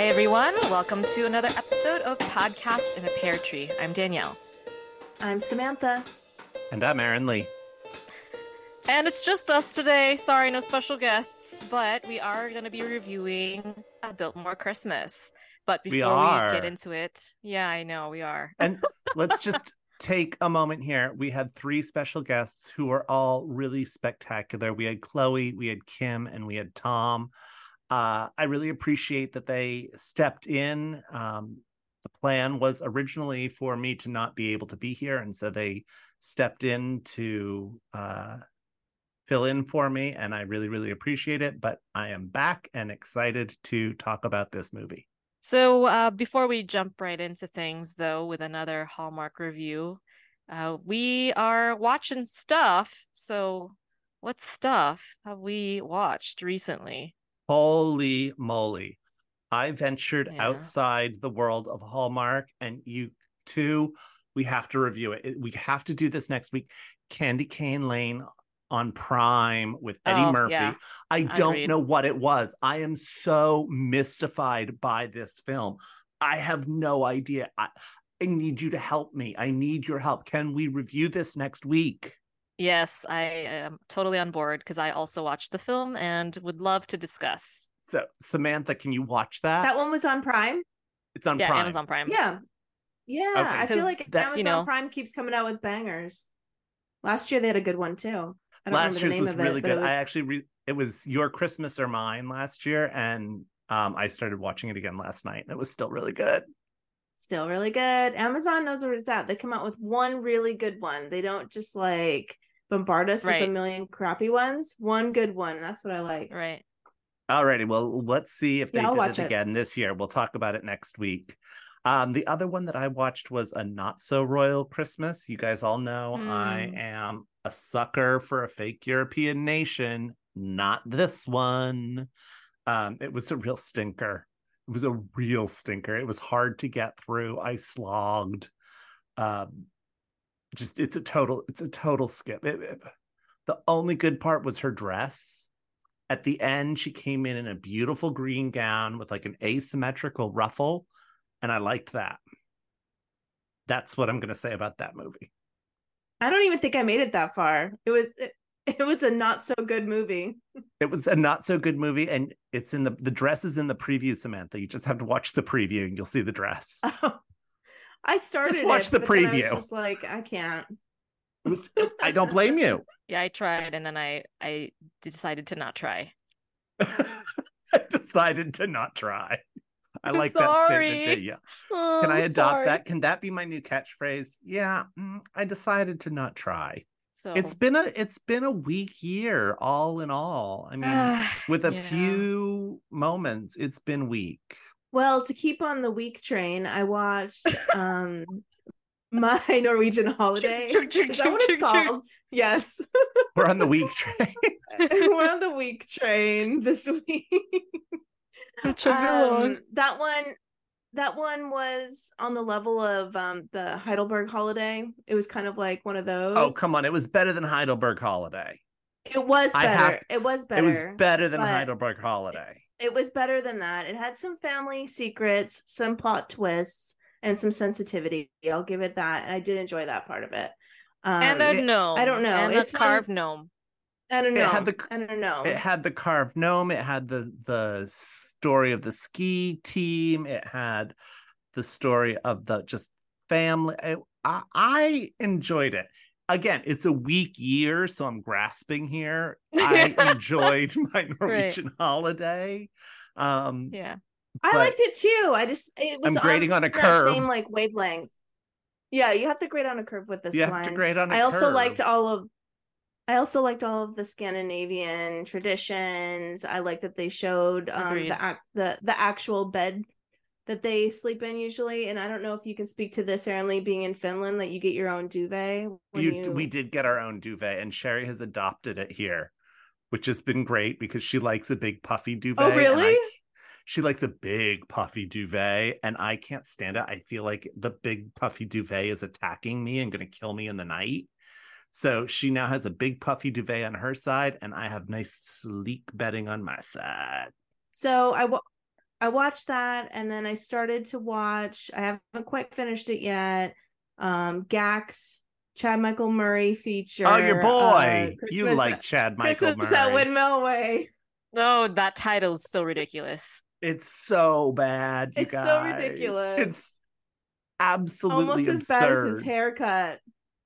Hey everyone, welcome to another episode of Podcast in a Pear Tree. I'm Danielle. I'm Samantha. And I'm Aaron Lee. And it's just us today. Sorry, no special guests, but we are going to be reviewing A Biltmore Christmas. But before we, we, get into it, yeah, I know we are. and let's just take a moment here. We had three special guests who were all really spectacular. We had Chloe, we had Kim, and we had Tom. Uh, I really appreciate that they stepped in. Um, the plan was originally for me to not be able to be here, and so they stepped in to uh, fill in for me, and I really, really appreciate it. But I am back and excited to talk about this movie. So, uh, before we jump right into things, though, with another Hallmark review, uh, we are watching stuff. So, what stuff have we watched recently? Holy moly. I ventured yeah. outside the world of Hallmark, and you too. We have to review it. We have to do this next week. Candy Cane Lane on Prime with Eddie oh, Murphy. Yeah. I don't Agreed. know what it was. I am so mystified by this film. I have no idea. I, I need you to help me. I need your help. Can we review this next week? Yes, I am totally on board because I also watched the film and would love to discuss. So, Samantha, can you watch that? That one was on Prime. It's on yeah, Prime. Amazon Prime. Yeah, yeah. Okay. I feel like that, Amazon you know, Prime keeps coming out with bangers. Last year they had a good one too. last year's was really it, good. Was... I actually re- it was your Christmas or mine last year, and um, I started watching it again last night, and it was still really good still really good. Amazon knows where it's at. They come out with one really good one. They don't just like bombard us right. with a million crappy ones. One good one. That's what I like. Right. Alrighty. Well, let's see if they yeah, did it, it again this year. We'll talk about it next week. Um, the other one that I watched was a not so royal Christmas. You guys all know mm. I am a sucker for a fake European nation. Not this one. Um, it was a real stinker. It was a real stinker. It was hard to get through. I slogged. Um, just it's a total it's a total skip. It, it, the only good part was her dress. At the end, she came in in a beautiful green gown with like an asymmetrical ruffle, and I liked that. That's what I'm going to say about that movie. I don't even think I made it that far. It was it, it was a not so good movie. It was a not so good movie, and it's in the the dress is in the preview. Samantha, you just have to watch the preview, and you'll see the dress. Oh, I started. Just watch it, the preview. I just like I can't. Was, I don't blame you. Yeah, I tried, and then I I decided to not try. I decided to not try. I like that statement. Do you? Oh, Can I adopt sorry. that? Can that be my new catchphrase? Yeah, mm, I decided to not try. So it's been a it's been a weak year, all in all. I mean, with a yeah. few moments, it's been weak. Well, to keep on the week train, I watched um my Norwegian holiday. Is that what it's called? Yes. We're on the week train. We're on the week train this week. um, that one that one was on the level of um the Heidelberg holiday. It was kind of like one of those. Oh, come on. It was better than Heidelberg holiday. It was better. Have, it was better. It was better than Heidelberg holiday it was better than that. It had some family secrets, some plot twists, and some sensitivity. I'll give it that. I did enjoy that part of it. Um, and a gnome. I don't know. And it's a carved one, gnome. I don't know. It had the, I don't know. It had the carved gnome. It had the the story of the ski team. It had the story of the just family. I, I enjoyed it again, it's a weak year, so I'm grasping here. I enjoyed my Norwegian right. holiday. Um, yeah, I liked it too. I just it was I'm grading on, on a curve, same like wavelength. Yeah, you have to grade on a curve with this you one. Have to grade on. I also curve. liked all of. I also liked all of the Scandinavian traditions. I like that they showed um, the the the actual bed that they sleep in usually. And I don't know if you can speak to this, Aaron Lee, being in Finland, that you get your own duvet. You, you... We did get our own duvet, and Sherry has adopted it here, which has been great because she likes a big puffy duvet. Oh, really? I, she likes a big puffy duvet, and I can't stand it. I feel like the big puffy duvet is attacking me and going to kill me in the night. So she now has a big puffy duvet on her side, and I have nice sleek bedding on my side. So I I watched that and then I started to watch, I haven't quite finished it yet. Um Gax Chad Michael Murray feature. Oh, your boy. Uh, you like Chad Michael Christmas Murray. at Windmill Way. Oh, that title's so ridiculous. It's so bad. it's guys. so ridiculous. It's absolutely almost as absurd. bad as his haircut.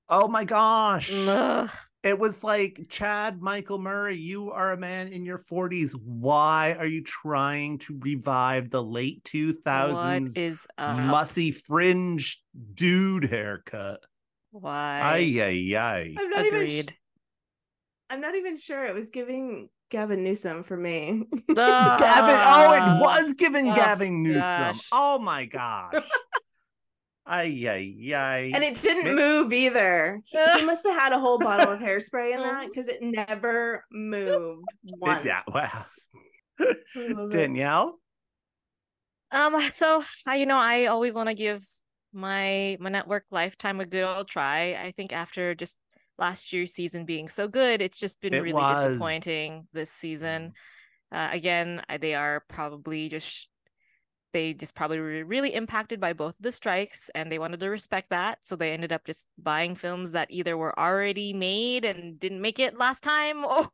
Oh my gosh. Ugh. It was like Chad Michael Murray, you are a man in your 40s. Why are you trying to revive the late 2000s what is up? mussy fringe dude haircut? Why? Ay ay ay. I'm not Agreed. even. Sh- I'm not even sure. It was giving Gavin Newsom for me. Uh, Gavin. Oh, it was giving oh, Gavin Newsom. Gosh. Oh my gosh. Ay, ay, ay. And it didn't it, move either. He, he, must have had a whole bottle of hairspray in that because it never moved once. Yeah, wow. Danielle? Um, so I, you know, I always want to give my my network lifetime a good old try. I think after just last year's season being so good, it's just been it really was. disappointing this season. Mm. Uh, again, they are probably just they just probably were really impacted by both of the strikes and they wanted to respect that so they ended up just buying films that either were already made and didn't make it last time or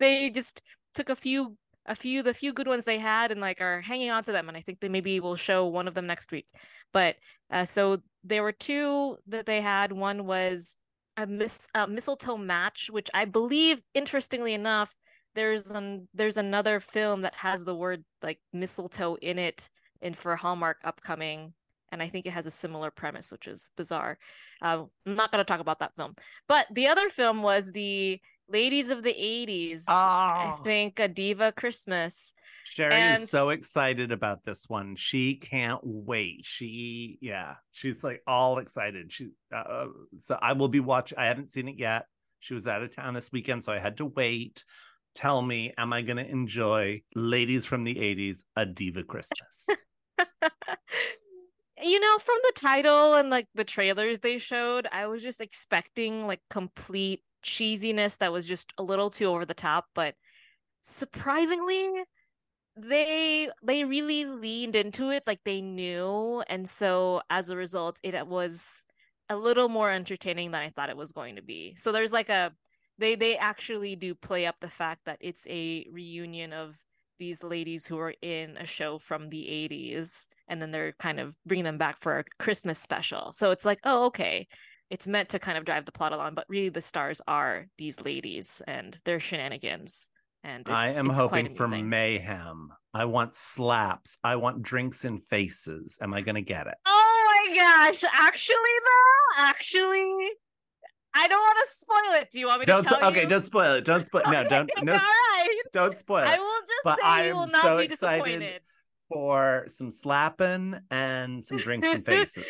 they just took a few a few the few good ones they had and like are hanging on to them and i think they maybe will show one of them next week. But uh, so there were two that they had. One was a, mis- a mistletoe match which i believe interestingly enough there's an there's another film that has the word like mistletoe in it and for Hallmark upcoming and I think it has a similar premise, which is bizarre. Uh, I'm not going to talk about that film, but the other film was the Ladies of the '80s. Oh. I think a Diva Christmas. Sherry and... is so excited about this one. She can't wait. She, yeah, she's like all excited. She, uh, uh so I will be watching. I haven't seen it yet. She was out of town this weekend, so I had to wait tell me, am I going to enjoy Ladies from the 80s, A Diva Christmas? you know, from the title and like the trailers they showed, I was just expecting like complete cheesiness that was just a little too over the top, but surprisingly, they they really leaned into it like they knew and so as a result it was a little more entertaining than I thought it was going to be. So there's like a they they actually do play up the fact that it's a reunion of these ladies who are in a show from the 80s and then they're kind of bringing them back for a christmas special. So it's like oh okay. It's meant to kind of drive the plot along but really the stars are these ladies and their shenanigans and i am hoping for mayhem. I want slaps. I want drinks in faces. Am i gonna get it? Oh my gosh. Actually though actually I don't want to spoil it. Do you want me to don't, to tell okay, you? don't spoil it. Don't spoil. No, don't. No, All right. Don't spoil it. I will just but say I you will not so be disappointed. For some slapping and some drinks and faces.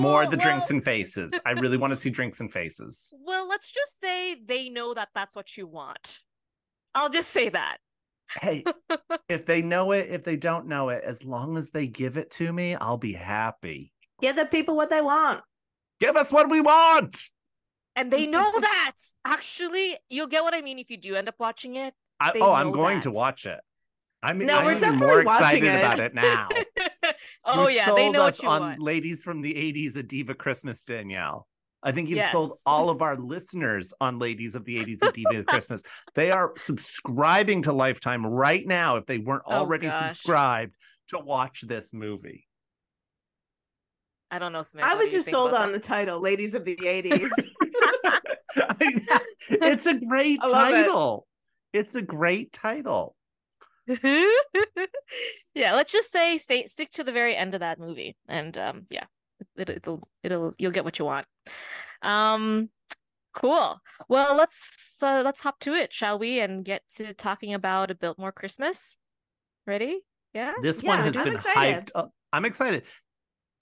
More the well, drinks and faces. I really want to see drinks and faces. Well, let's just say they know that that's what you want. I'll just say that. hey, if they know it, if they don't know it, as long as they give it to me, I'll be happy. Give the people what they want. Give us what we want and they know that. Actually, you'll get what I mean if you do end up watching it. I, oh, I'm going that. to watch it. I mean, no, I'm we're definitely more excited it. about it now. oh you yeah, they know what you on want. Ladies from the '80s, a Diva Christmas, Danielle. I think you've yes. told all of our listeners on Ladies of the 80s, a Diva Christmas. They are subscribing to Lifetime right now if they weren't oh, already oh, subscribed to watch this movie. I don't know, Smith. I was just sold on that? the title, Ladies of the 80s. it's a great title. It. It's a great title. yeah, let's just say stay stick to the very end of that movie, and um, yeah, it, it'll it'll you'll get what you want. Um, cool. Well, let's uh, let's hop to it, shall we, and get to talking about a Biltmore Christmas. Ready? Yeah. This yeah, one has I'm been excited. hyped. Uh, I'm excited.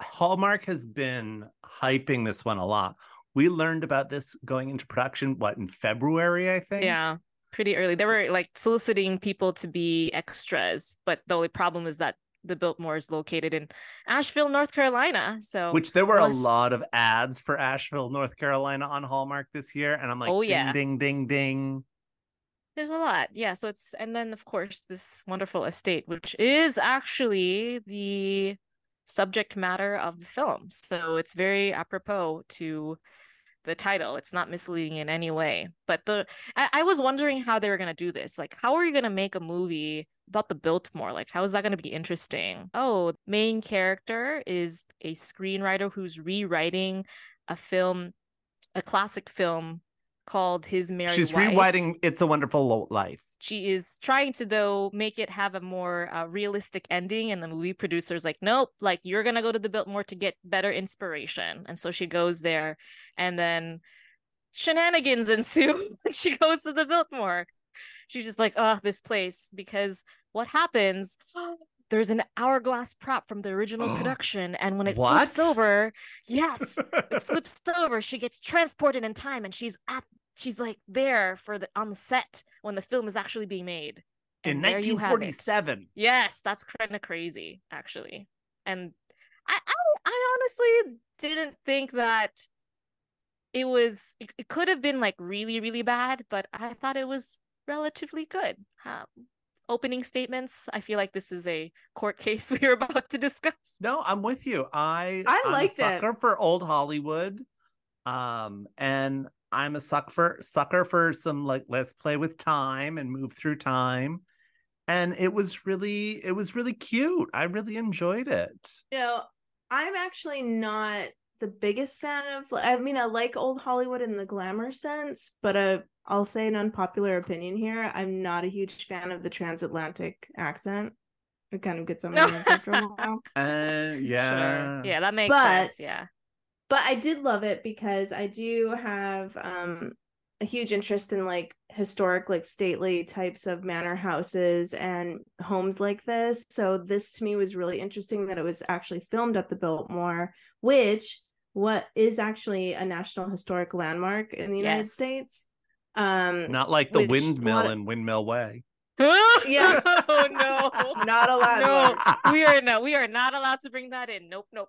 Hallmark has been hyping this one a lot we learned about this going into production what in february i think yeah pretty early they were like soliciting people to be extras but the only problem is that the biltmore is located in asheville north carolina so which there were a lot of ads for asheville north carolina on hallmark this year and i'm like oh, yeah ding ding ding ding There's a lot. Yeah. So it's, and then of course, this wonderful estate, which is actually the subject matter of the film. So it's very apropos to the title. It's not misleading in any way. But the I, I was wondering how they were gonna do this. Like, how are you gonna make a movie about the Biltmore? Like, how is that gonna be interesting? Oh, main character is a screenwriter who's rewriting a film, a classic film called His Merry She's Wife. rewriting It's a Wonderful Life. She is trying to though make it have a more uh, realistic ending, and the movie producer's like, "Nope, like you're gonna go to the Biltmore to get better inspiration." And so she goes there, and then shenanigans ensue. she goes to the Biltmore. She's just like, "Oh, this place," because what happens? there's an hourglass prop from the original production and when it what? flips over yes it flips over she gets transported in time and she's at she's like there for the on the set when the film is actually being made and in 1947 yes that's kind of crazy actually and I, I i honestly didn't think that it was it, it could have been like really really bad but i thought it was relatively good um, opening statements. I feel like this is a court case we are about to discuss. No, I'm with you. I I liked I'm a sucker it. for old Hollywood. Um and I'm a sucker for sucker for some like let's play with time and move through time. And it was really it was really cute. I really enjoyed it. You know, I'm actually not the biggest fan of I mean I like old Hollywood in the glamour sense, but uh I'll say an unpopular opinion here. I'm not a huge fan of the transatlantic accent. It kind of gets on my nerves after a while. Uh, yeah. Sure. Yeah, that makes but, sense. Yeah. But I did love it because I do have um a huge interest in like historic like stately types of manor houses and homes like this so this to me was really interesting that it was actually filmed at the biltmore which what is actually a national historic landmark in the yes. united states um, not like the windmill in Windmill Way. yeah. oh no. not allowed. No, we are no, we are not allowed to bring that in. Nope, nope.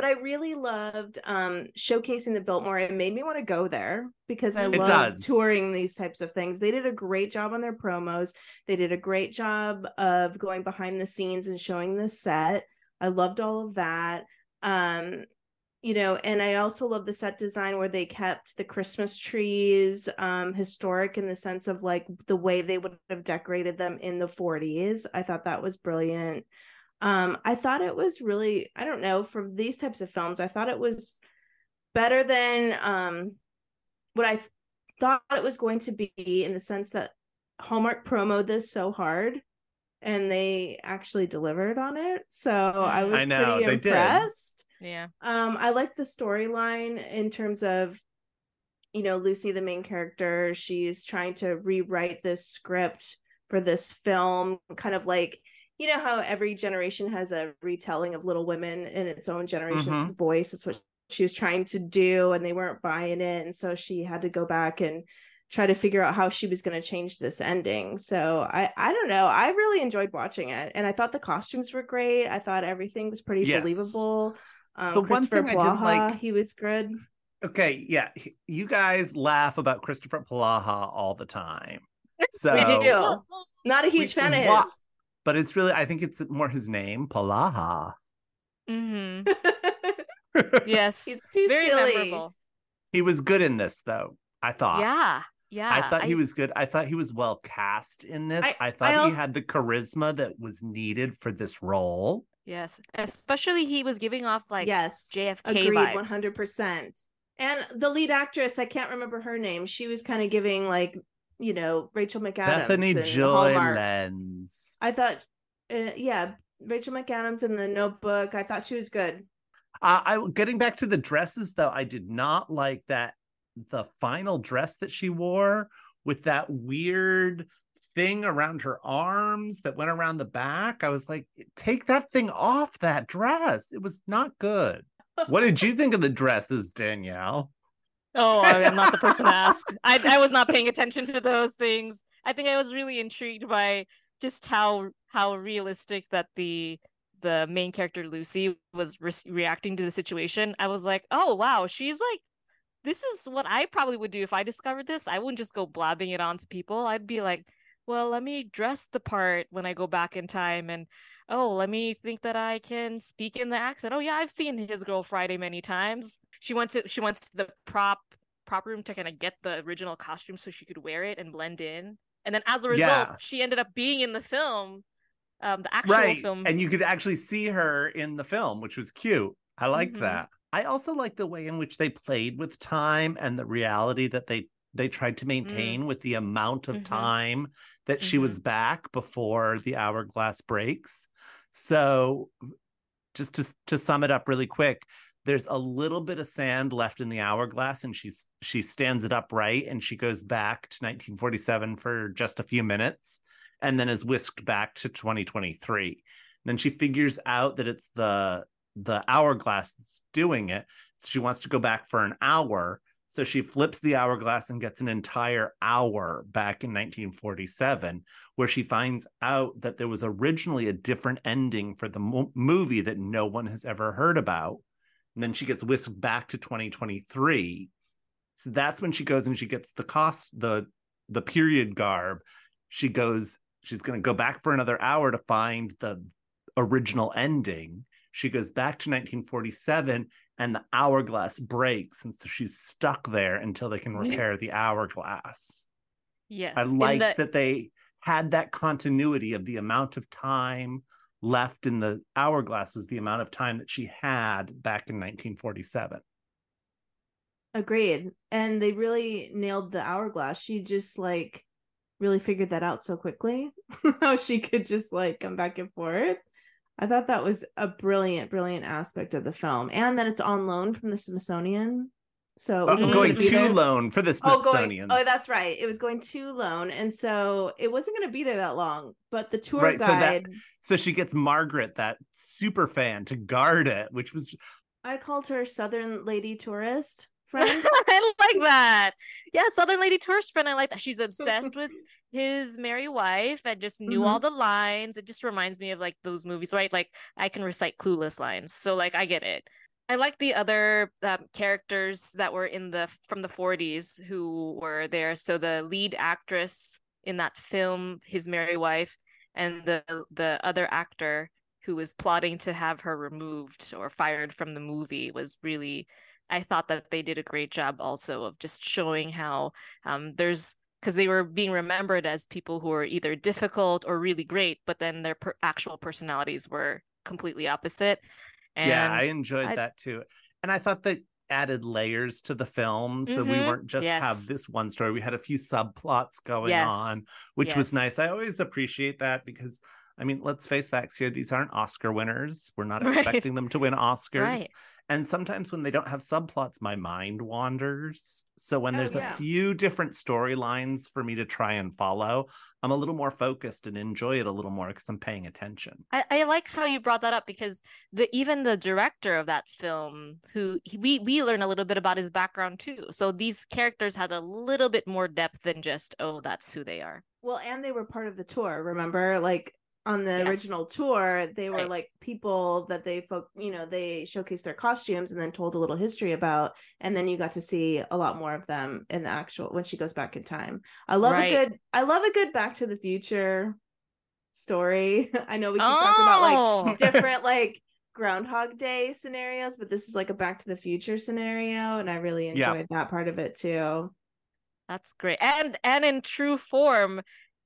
But I really loved um showcasing the Biltmore. It made me want to go there because I love touring these types of things. They did a great job on their promos. They did a great job of going behind the scenes and showing the set. I loved all of that. Um you know and i also love the set design where they kept the christmas trees um historic in the sense of like the way they would have decorated them in the 40s i thought that was brilliant um i thought it was really i don't know for these types of films i thought it was better than um what i th- thought it was going to be in the sense that hallmark promoted this so hard and they actually delivered on it. So i was I know, pretty impressed. Did yeah. Um, I like the storyline in terms of, you know, Lucy, the main character, she's trying to rewrite this script for this film, kind of like, you know, how every generation has a retelling of Little Women in its own generation's mm-hmm. voice. That's what she was trying to do, and they weren't buying it. And so she had to go back and try to figure out how she was going to change this ending. So I I don't know. I really enjoyed watching it and I thought the costumes were great. I thought everything was pretty yes. believable. Um, the one thing Polaha, I didn't like, he was good. Okay, yeah, you guys laugh about Kristoffer Polaha all the time. So we do. Not a huge we, fan of his, but it's really I think it's more his name, Polaha. Mm-hmm. yes, he's too very silly. memorable. He was good in this, though. I thought. Yeah, yeah. I thought I... he was good. I thought he was well cast in this. I, I thought I he had the charisma that was needed for this role. Yes, especially he was giving off like yes JFK agreed one hundred percent. And the lead actress, I can't remember her name. She was kind of giving like you know Rachel McAdams, Bethany Joy Lenz. I thought, uh, yeah, Rachel McAdams in the Notebook. I thought she was good. Uh, I getting back to the dresses though, I did not like that the final dress that she wore with that weird thing around her arms that went around the back. I was like, take that thing off that dress. It was not good. what did you think of the dresses, Danielle? Oh, I'm not the person to ask. I, I was not paying attention to those things. I think I was really intrigued by just how how realistic that the the main character Lucy was re- reacting to the situation. I was like, oh wow, she's like this is what I probably would do if I discovered this. I wouldn't just go blabbing it on to people. I'd be like, well, let me dress the part when I go back in time and oh, let me think that I can speak in the accent. Oh yeah, I've seen his girl Friday many times. She went to she went to the prop prop room to kind of get the original costume so she could wear it and blend in. And then as a result, yeah. she ended up being in the film, um, the actual right. film. And you could actually see her in the film, which was cute. I liked mm-hmm. that. I also like the way in which they played with time and the reality that they they tried to mm. maintain mm. with the amount of mm-hmm. time that mm-hmm. she was back before the hourglass breaks. So just to to sum it up really quick, there's a little bit of sand left in the hourglass and she's she stands it upright and she goes back to 1947 for just a few minutes and then is whisked back to 2023 then she figures out that it's the the hourglass that's doing it so she wants to go back for an hour so she flips the hourglass and gets an entire hour back in 1947, where she finds out that there was originally a different ending for the mo- movie that no one has ever heard about. And then she gets whisked back to 2023. So that's when she goes and she gets the cost, the the period garb. She goes, she's going to go back for another hour to find the original ending. She goes back to 1947 and the hourglass breaks. And so she's stuck there until they can repair the hourglass. Yes. I liked the... that they had that continuity of the amount of time left in the hourglass was the amount of time that she had back in 1947. Agreed. And they really nailed the hourglass. She just like really figured that out so quickly. How she could just like come back and forth. I thought that was a brilliant, brilliant aspect of the film, and that it's on loan from the Smithsonian. So oh, going to there. loan for the Smithsonian. Oh, going, oh, that's right. It was going to loan, and so it wasn't going to be there that long. But the tour right, guide. So, that, so she gets Margaret, that super fan, to guard it, which was. I called her Southern Lady Tourist friend. I like that. Yeah, Southern Lady Tourist friend. I like that. She's obsessed with his merry wife and just knew mm-hmm. all the lines. It just reminds me of like those movies, right? Like I can recite clueless lines. So like I get it. I like the other um, characters that were in the from the 40s who were there. So the lead actress in that film, his merry wife, and the the other actor who was plotting to have her removed or fired from the movie was really I thought that they did a great job also of just showing how um, there's because they were being remembered as people who were either difficult or really great, but then their per- actual personalities were completely opposite. And yeah, I enjoyed I... that too. And I thought that added layers to the film. So mm-hmm. we weren't just yes. have this one story. We had a few subplots going yes. on, which yes. was nice. I always appreciate that because I mean, let's face facts here. These aren't Oscar winners. We're not right. expecting them to win Oscars. Right and sometimes when they don't have subplots my mind wanders so when oh, there's yeah. a few different storylines for me to try and follow i'm a little more focused and enjoy it a little more because i'm paying attention I, I, like how you brought that up because the even the director of that film who he, we we learn a little bit about his background too so these characters had a little bit more depth than just oh that's who they are well and they were part of the tour remember like on the yes. original tour they were right. like people that they folk you know they showcased their costumes and then told a little history about and then you got to see a lot more of them in the actual when she goes back in time i love right. a good i love a good back to the future story i know we keep oh. talking about like oh. different like groundhog day scenarios but this is like a back to the future scenario and i really enjoyed yeah. that part of it too that's great and and in true form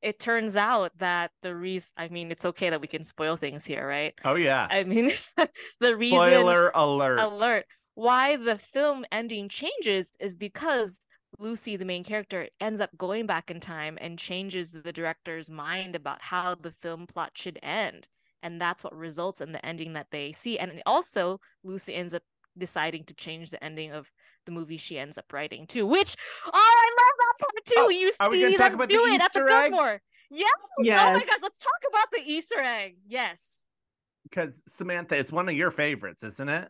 it turns out that the reason I mean it's okay that we can spoil things here, right? Oh yeah. I mean the reason spoiler alert alert why the film ending changes is because Lucy, the main character, ends up going back in time and changes the director's mind about how the film plot should end. And that's what results in the ending that they see. And also, Lucy ends up deciding to change the ending of the movie she ends up writing too. Which oh, I love that part too. Oh, you see them do it at the Biltmore. Yes. yes. Oh my god, let's talk about the Easter egg. Yes. Because Samantha, it's one of your favorites, isn't it?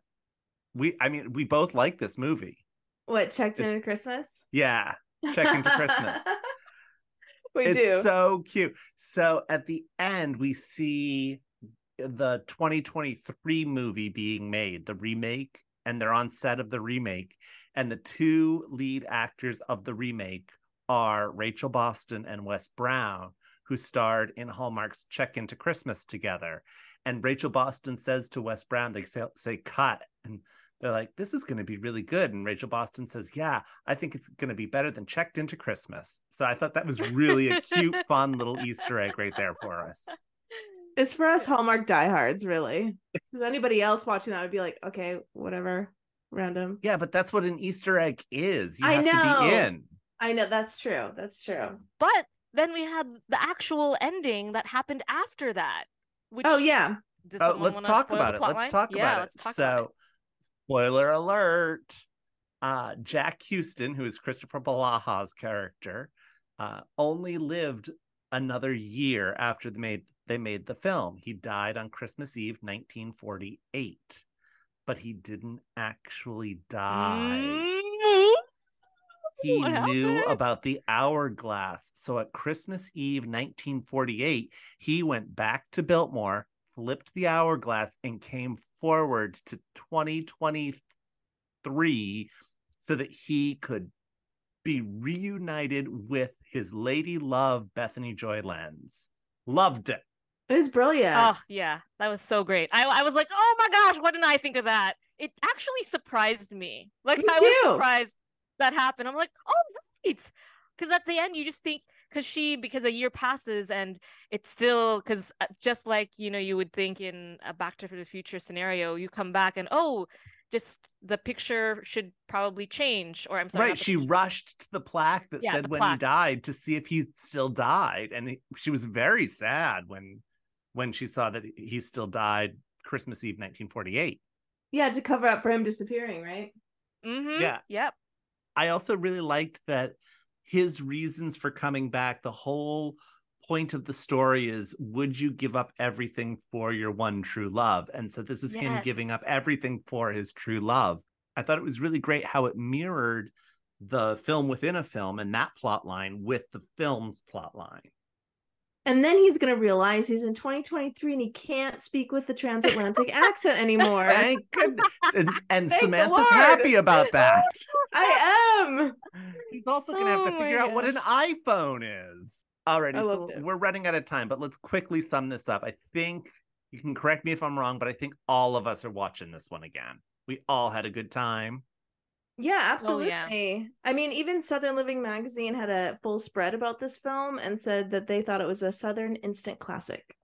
We, I mean, we both like this movie. What checked into Christmas? Yeah, check into Christmas. we it's do. So cute. So at the end, we see the 2023 movie being made, the remake and they're on set of the remake. And the two lead actors of the remake are Rachel Boston and Wes Brown, who starred in Hallmark's Check Into Christmas together. And Rachel Boston says to Wes Brown, they say, say cut. And they're like, this is going to be really good. And Rachel Boston says, yeah, I think it's going to be better than Checked Into Christmas. So I thought that was really a cute, fun little Easter egg right there for us. It's for us Hallmark diehards, really. Because anybody else watching that would be like, okay, whatever, random. Yeah, but that's what an Easter egg is. You I have know. to be in. I know that's true. That's true. But then we had the actual ending that happened after that. Which oh yeah. Oh, let's talk about it. Let's talk yeah, about let's it. Talk so, about it. spoiler alert: uh, Jack Houston, who is Kristoffer Polaha's character, uh, only lived another year after they made they made the film. He died on Christmas Eve, 1948, but he didn't actually die. Mm-hmm. He what knew happened? about the hourglass. So at Christmas Eve, 1948, he went back to Biltmore, flipped the hourglass, and came forward to 2023 so that he could be reunited with his lady love, Bethany Joy Lenz. Loved it. It was brilliant. Oh yeah, that was so great. I I was like, oh my gosh, what didn't I think of that? It actually surprised me. Like me I was surprised that happened. I'm like, oh right, because at the end you just think because she because a year passes and it's still because uh, just like you know you would think in a Back to the Future scenario, you come back and oh just the picture should probably change or i'm sorry right she rushed to the plaque that yeah, said when plaque. he died to see if he still died and he, she was very sad when when she saw that he still died christmas eve 1948 yeah to cover up for him disappearing right? Mm-hmm. yeah. Yep. I also really liked that his reasons for coming back the whole point of the story is would you give up everything for your one true love? And so this is yes. him giving up everything for his true love. I thought it was really great how it mirrored the film within a film and that plot line with the film's plot line and then he's going to realize he's in 2023 and he can't speak with the transatlantic accent anymore. Thank goodness. And, and Samantha's happy about that. I am. He's also going to have to oh figure out what an iPhone is. Alrighty, so it. we're running out of time, but let's quickly sum this up. I think you can correct me if I'm wrong, but I think all of us are watching this one again. We all had a good time. Yeah, absolutely. Oh, yeah. I mean, even Southern Living magazine had a full spread about this film and said that they thought it was a Southern instant classic.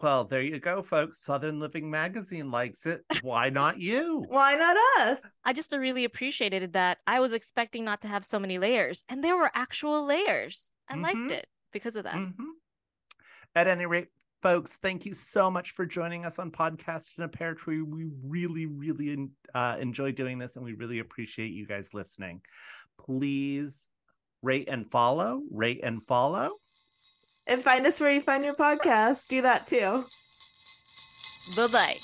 Well, there you go, folks. Southern Living magazine likes it. Why not you? Why not us? I just really appreciated that. I was expecting not to have so many layers, and there were actual layers. I mm-hmm. liked it because of that. Mm-hmm. At any rate, folks, thank you so much for joining us on Podcast in a Pear Tree. We really, really uh, enjoy doing this and we really appreciate you guys listening. Please rate and follow, rate and follow. And find us where you find your podcast. Do that too. Bye bye.